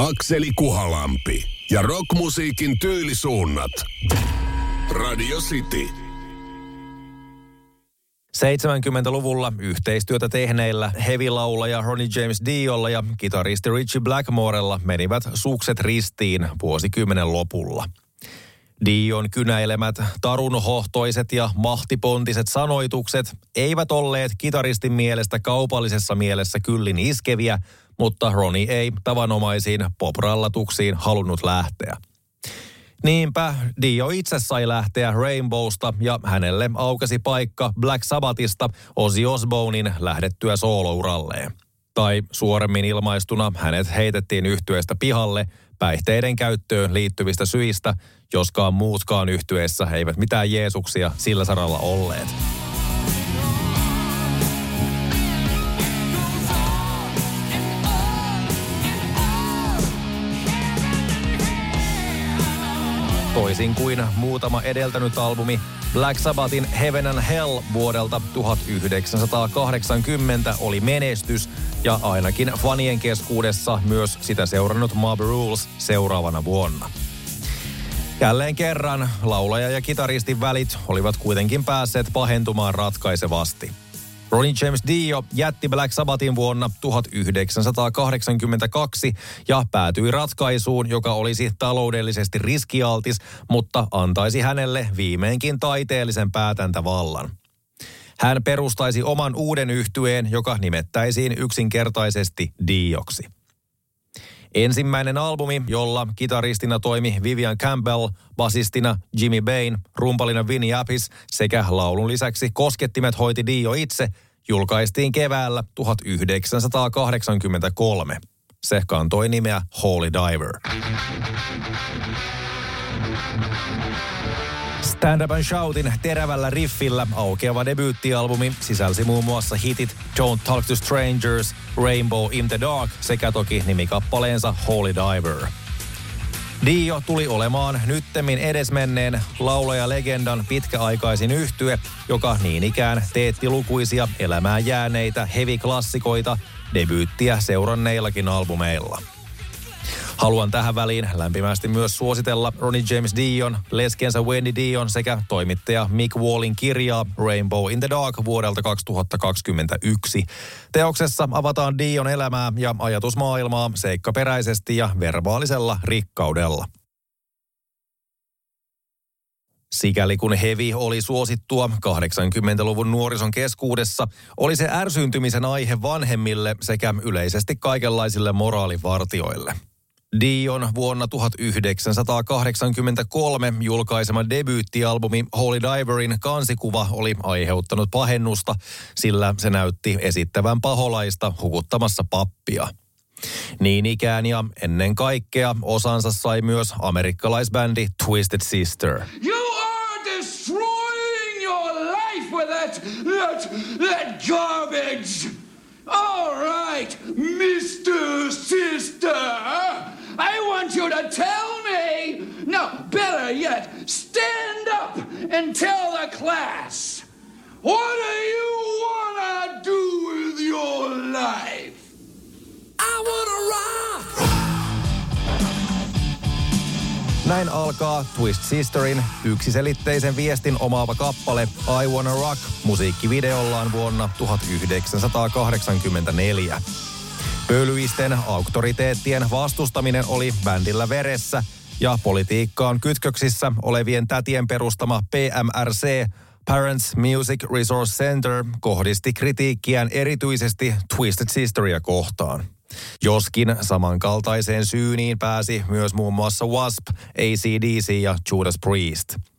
Akseli Kuhalampi ja rockmusiikin tyylisuunnat. Radio City. 70-luvulla yhteistyötä tehneillä heavy-laulaja Ronnie James Diolla ja kitaristi Richie Blackmorella menivät sukset ristiin vuosikymmenen lopulla. Dion kynäilemät, tarunhohtoiset ja mahtipontiset sanoitukset eivät olleet kitaristin mielestä kaupallisessa mielessä kyllin iskeviä, mutta Ronnie ei tavanomaisiin poprallatuksiin halunnut lähteä. Niinpä Dio itse sai lähteä Rainbowsta ja hänelle aukesi paikka Black Sabbathista Ozzy Osbournein lähdettyä soolouralleen. Tai suoremmin ilmaistuna hänet heitettiin yhtyeestä pihalle päihteiden käyttöön liittyvistä syistä, joskaan muutkaan yhtyeessä eivät mitään Jeesuksia sillä saralla olleet. Toisin kuin muutama edeltänyt albumi, Black Sabbathin Heaven and Hell vuodelta 1980 oli menestys ja ainakin fanien keskuudessa myös sitä seurannut Mob Rules seuraavana vuonna. Jälleen kerran laulaja ja kitaristin välit olivat kuitenkin päässeet pahentumaan ratkaisevasti – Ronnie James Dio jätti Black Sabbathin vuonna 1982 ja päätyi ratkaisuun, joka olisi taloudellisesti riskialtis, mutta antaisi hänelle viimeinkin taiteellisen päätäntävallan. Hän perustaisi oman uuden yhtyeen, joka nimettäisiin yksinkertaisesti Dioksi. Ensimmäinen albumi, jolla kitaristina toimi Vivian Campbell, basistina Jimmy Bain, rumpalina Vinnie Appice sekä laulun lisäksi koskettimet hoiti Dio itse, julkaistiin keväällä 1983. Se kantoi nimeä Holy Diver. Stand Shoutin terävällä riffillä aukeava debyyttialbumi sisälsi muun muassa hitit Don't Talk to Strangers, Rainbow in the Dark sekä toki nimikappaleensa Holy Diver. Dio tuli olemaan nyttemmin edesmenneen laulaja-legendan pitkäaikaisin yhtye, joka niin ikään teetti lukuisia elämään jääneitä heavy-klassikoita debyyttiä seuranneillakin albumeilla. Haluan tähän väliin lämpimästi myös suositella Ronnie James Dion, leskensä Wendy Dion sekä toimittaja Mick Wallin kirjaa Rainbow in the Dark vuodelta 2021. Teoksessa avataan Dion elämää ja ajatusmaailmaa seikkaperäisesti ja verbaalisella rikkaudella. Sikäli kun hevi oli suosittua 80-luvun nuorison keskuudessa, oli se ärsyyntymisen aihe vanhemmille sekä yleisesti kaikenlaisille moraalivartioille – Dion vuonna 1983 julkaisema debyyttialbumi Holy Diverin kansikuva oli aiheuttanut pahennusta, sillä se näytti esittävän paholaista hukuttamassa pappia. Niin ikään ja ennen kaikkea osansa sai myös amerikkalaisbändi Twisted Sister. You are destroying your life with that, that, that garbage! All right, Mr. Sister! I want you to tell me. No, better yet, stand up and tell the class. What do you want to do with your life? I want to rock! Näin alkaa Twist Sisterin yksiselitteisen viestin omaava kappale I Wanna Rock musiikkivideollaan vuonna 1984. Pölyisten auktoriteettien vastustaminen oli bändillä veressä ja politiikkaan kytköksissä olevien tätien perustama PMRC Parents Music Resource Center kohdisti kritiikkiään erityisesti Twisted Sisteria kohtaan. Joskin samankaltaiseen syyniin pääsi myös muun muassa Wasp, ACDC ja Judas Priest –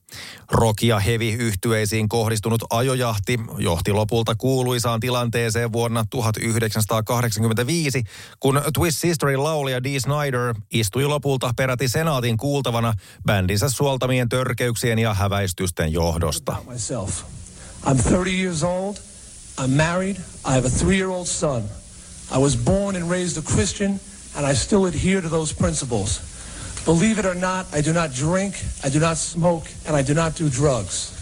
Rock- ja heavy-yhtyeisiin kohdistunut ajojahti johti lopulta kuuluisaan tilanteeseen vuonna 1985, kun Twist Sisterin laulija Dee Snyder istui lopulta peräti senaatin kuultavana bändinsä suoltamien törkeyksien ja häväistysten johdosta. I'm 30 years old. I'm married. I have a three-year-old son. I was born and raised a Christian, and I still adhere to those principles. Believe it or not, I do not drink, I do not smoke, and I do not do drugs.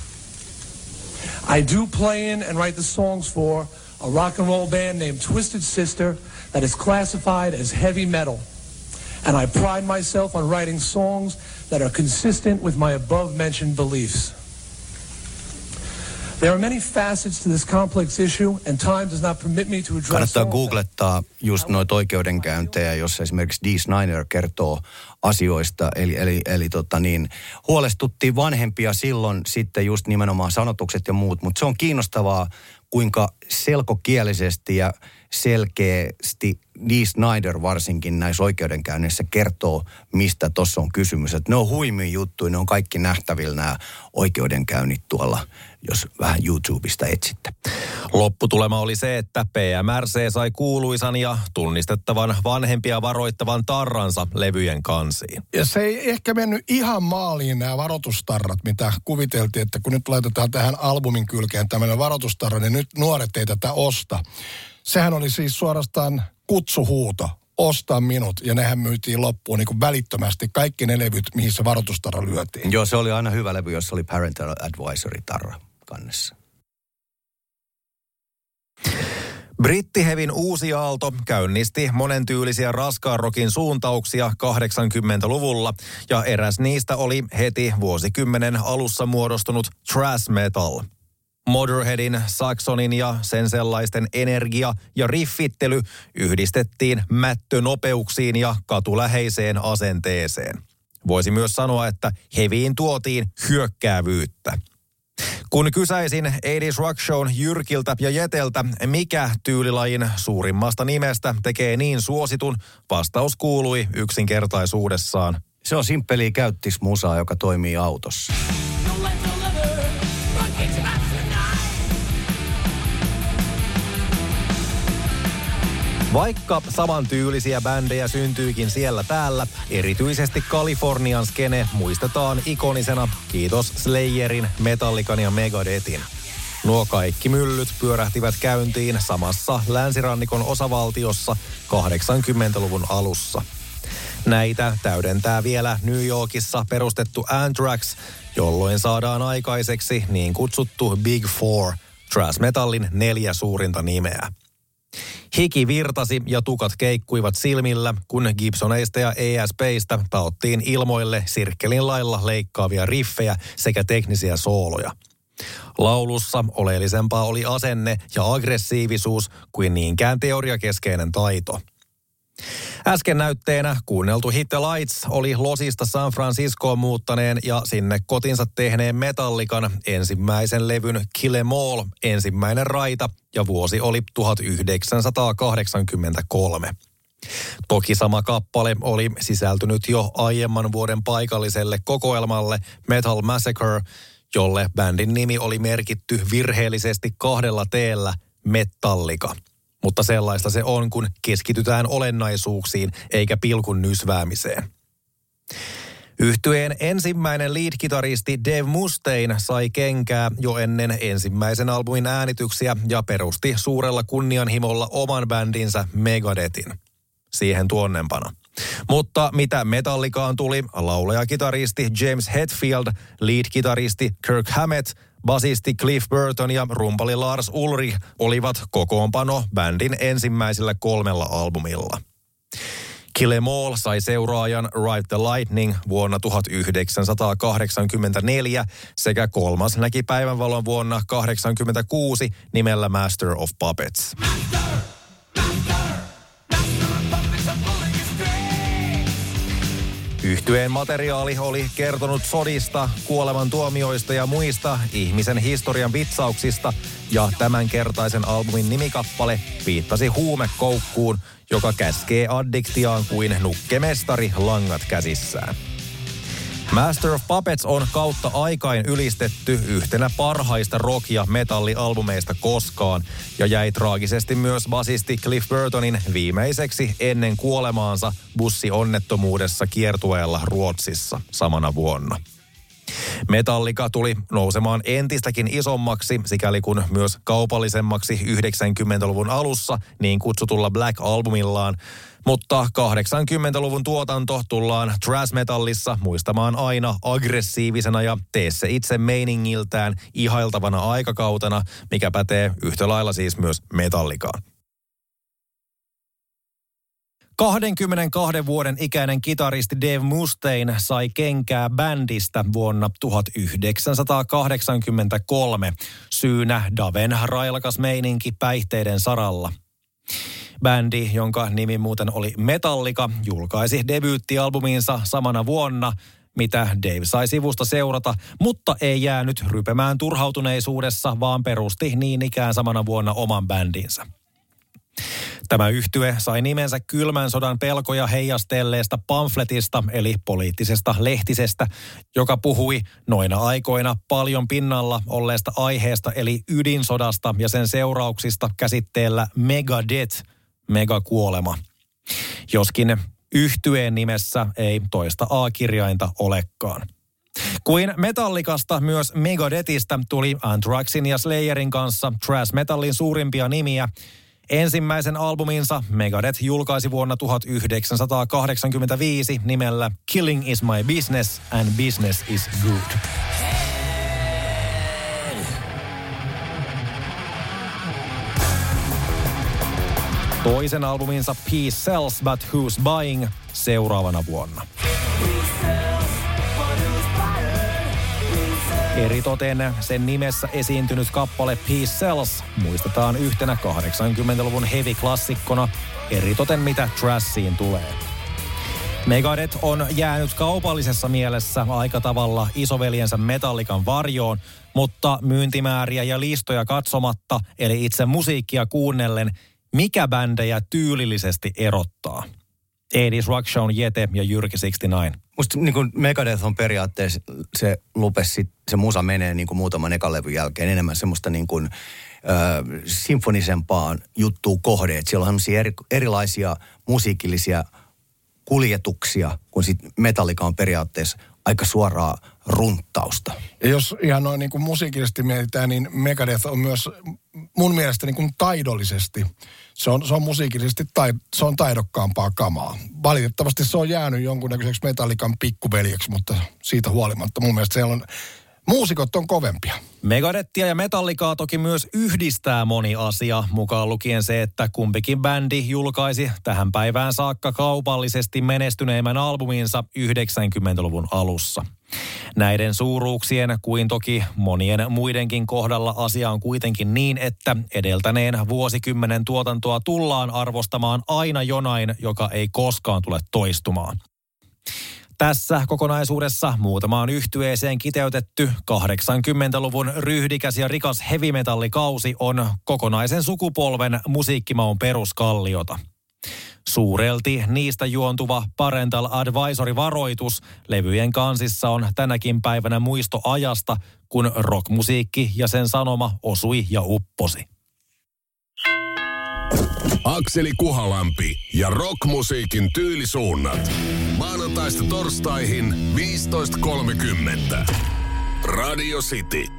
I do play in and write the songs for a rock and roll band named Twisted Sister that is classified as heavy metal. and I pride myself on writing songs that are consistent with my above mentioned beliefs. There are many facets to this complex issue, and time does not permit me to address Kannattaa googlettaa just noita oikeudenkäyntejä, jos esimerkiksi Dee Snyder kertoo asioista. Eli, eli, eli tota niin, huolestuttiin vanhempia silloin sitten just nimenomaan sanotukset ja muut. Mutta se on kiinnostavaa, kuinka selkokielisesti ja selkeästi Dee Snyder varsinkin näissä oikeudenkäynnissä kertoo, mistä tuossa on kysymys. Et ne on huimia juttuja, ne on kaikki nähtävillä nämä oikeudenkäynnit tuolla, jos vähän YouTubesta etsitte. Lopputulema oli se, että PMRC sai kuuluisan ja tunnistettavan vanhempia varoittavan tarransa levyjen kansiin. Ja se ei ehkä mennyt ihan maaliin nämä varoitustarrat, mitä kuviteltiin, että kun nyt laitetaan tähän albumin kylkeen tämmöinen varoitustarra, niin nyt nuoret ei tätä osta. Sehän oli siis suorastaan kutsuhuuto, ostaa minut, ja nehän myytiin loppuun niin kuin välittömästi kaikki ne levyt, mihin se varoitustarra lyötiin. Joo, se oli aina hyvä levy, jos oli Parental Advisory tarra kannessa. Brittihevin uusi aalto käynnisti monentyylisiä raskaan rokin suuntauksia 80-luvulla ja eräs niistä oli heti vuosikymmenen alussa muodostunut thrash metal. Motorheadin, Saxonin ja sen sellaisten energia ja riffittely yhdistettiin mättönopeuksiin ja katuläheiseen asenteeseen. Voisi myös sanoa, että heviin tuotiin hyökkäävyyttä. Kun kysäisin 80s Rock Shown Jyrkiltä ja Jeteltä, mikä tyylilajin suurimmasta nimestä tekee niin suositun, vastaus kuului yksinkertaisuudessaan. Se on simppeliä käyttismusaa, joka toimii autossa. Vaikka samantyylisiä bändejä syntyykin siellä täällä, erityisesti Kalifornian skene muistetaan ikonisena, kiitos Slayerin, Metallican ja Megadethin. Nuo kaikki myllyt pyörähtivät käyntiin samassa länsirannikon osavaltiossa 80-luvun alussa. Näitä täydentää vielä New Yorkissa perustettu Anthrax, jolloin saadaan aikaiseksi niin kutsuttu Big Four, thrash metallin neljä suurinta nimeä. Hiki virtasi ja tukat keikkuivat silmillä, kun Gibsoneista ja ESPistä taottiin ilmoille sirkkelin lailla leikkaavia riffejä sekä teknisiä sooloja. Laulussa oleellisempaa oli asenne ja aggressiivisuus kuin niinkään teoriakeskeinen taito. Äsken näytteenä kuunneltu Hit the Lights oli Losista San Franciscoon muuttaneen ja sinne kotinsa tehneen Metallikan ensimmäisen levyn Kill Em All ensimmäinen raita ja vuosi oli 1983. Toki sama kappale oli sisältynyt jo aiemman vuoden paikalliselle kokoelmalle Metal Massacre, jolle bändin nimi oli merkitty virheellisesti kahdella teellä Metallika – mutta sellaista se on, kun keskitytään olennaisuuksiin eikä pilkun nysväämiseen. Yhtyeen ensimmäinen lead-kitaristi Dave Mustaine sai kenkää jo ennen ensimmäisen albumin äänityksiä ja perusti suurella kunnianhimolla oman bändinsä Megadethin. Siihen tuonnempana. Mutta mitä metallikaan tuli, laulaja-kitaristi James Hetfield, lead-kitaristi Kirk Hammett – Basisti Cliff Burton ja rumpali Lars Ulrich olivat kokoonpano bändin ensimmäisellä kolmella albumilla. Kill Em All sai seuraajan Ride the Lightning vuonna 1984 sekä kolmas näki päivänvalon vuonna 1986 nimellä Master of Puppets. Master. Yhtyeen materiaali oli kertonut sodista, kuolemantuomioista ja muista ihmisen historian vitsauksista, ja tämänkertaisen albumin nimikappale viittasi huumekoukkuun, joka käskee addiktiaan kuin nukkemestari langat käsissään. Master of Puppets on kautta aikain ylistetty yhtenä parhaista rock- ja metallialbumeista koskaan ja jäi traagisesti myös basisti Cliff Burtonin viimeiseksi ennen kuolemaansa bussionnettomuudessa kiertueella Ruotsissa samana vuonna. Metallika tuli nousemaan entistäkin isommaksi, sikäli kun myös kaupallisemmaksi 90-luvun alussa niin kutsutulla Black Albumillaan, mutta 80-luvun tuotanto tullaan thrash metallissa muistamaan aina aggressiivisena ja tee se itse meiningiltään ihailtavana aikakautena, mikä pätee yhtä lailla siis myös metallikaan. 22 vuoden ikäinen kitaristi Dave Mustaine sai kenkää bändistä vuonna 1983. Syynä Daven railakas meininki päihteiden saralla. Bändi, jonka nimi muuten oli Metallica, julkaisi debyyttialbuminsa samana vuonna, mitä Dave sai sivusta seurata, mutta ei jäänyt rypemään turhautuneisuudessa, vaan perusti niin ikään samana vuonna oman bändinsä. Tämä yhtye sai nimensä kylmän sodan pelkoja heijastelleesta pamfletista eli poliittisesta lehtisestä, joka puhui noina aikoina paljon pinnalla olleesta aiheesta eli ydinsodasta ja sen seurauksista käsitteellä Megadeth, megakuolema. Joskin yhtyeen nimessä ei toista A-kirjainta olekaan. Kuin Metallikasta myös Megadethistä tuli Anthraxin ja Slayerin kanssa trash metallin suurimpia nimiä – Ensimmäisen albuminsa Megadeth julkaisi vuonna 1985 nimellä Killing is my business and business is good. Toisen albuminsa Peace Sells But Who's Buying seuraavana vuonna. Eritoten sen nimessä esiintynyt kappale Peace Cells muistetaan yhtenä 80-luvun heavy-klassikkona, eritoten mitä Trassiin tulee. Megadeth on jäänyt kaupallisessa mielessä aika tavalla isoveljensä Metallikan varjoon, mutta myyntimääriä ja listoja katsomatta, eli itse musiikkia kuunnellen, mikä bändejä tyylillisesti erottaa? Edis Rockshown, Jete ja Jyrki 69. Musta niin kuin Megadeth on periaatteessa se lupes, se musa menee niin kuin muutaman ekalevyn jälkeen enemmän semmoista niin kuin, ö, sinfonisempaan juttuun kohde. Että siellä on eri, erilaisia musiikillisia kuljetuksia, kun sit Metallica on periaatteessa aika suoraa runttausta. Ja jos ihan noin niin kuin musiikillisesti mietitään, niin Megadeth on myös mun mielestä niin kuin taidollisesti, se on, se on musiikillisesti tai, se on taidokkaampaa kamaa. Valitettavasti se on jäänyt jonkunnäköiseksi metallikan pikkuveljeksi, mutta siitä huolimatta mun mielestä siellä on Muusikot on kovempia. Megadettia ja Metallicaa toki myös yhdistää moni asia, mukaan lukien se, että kumpikin bändi julkaisi tähän päivään saakka kaupallisesti menestyneimmän albuminsa 90-luvun alussa. Näiden suuruuksien kuin toki monien muidenkin kohdalla asia on kuitenkin niin, että edeltäneen vuosikymmenen tuotantoa tullaan arvostamaan aina jonain, joka ei koskaan tule toistumaan. Tässä kokonaisuudessa muutamaan yhtyeeseen kiteytetty 80-luvun ryhdikäs ja rikas heavy-metallikausi on kokonaisen sukupolven musiikkimaun peruskalliota. Suurelti niistä juontuva Parental Advisory-varoitus levyjen kansissa on tänäkin päivänä muisto ajasta, kun rockmusiikki ja sen sanoma osui ja upposi. Akseli Kuhalampi ja rockmusiikin tyylisuunnat. Maanantaista torstaihin 15.30. Radio City.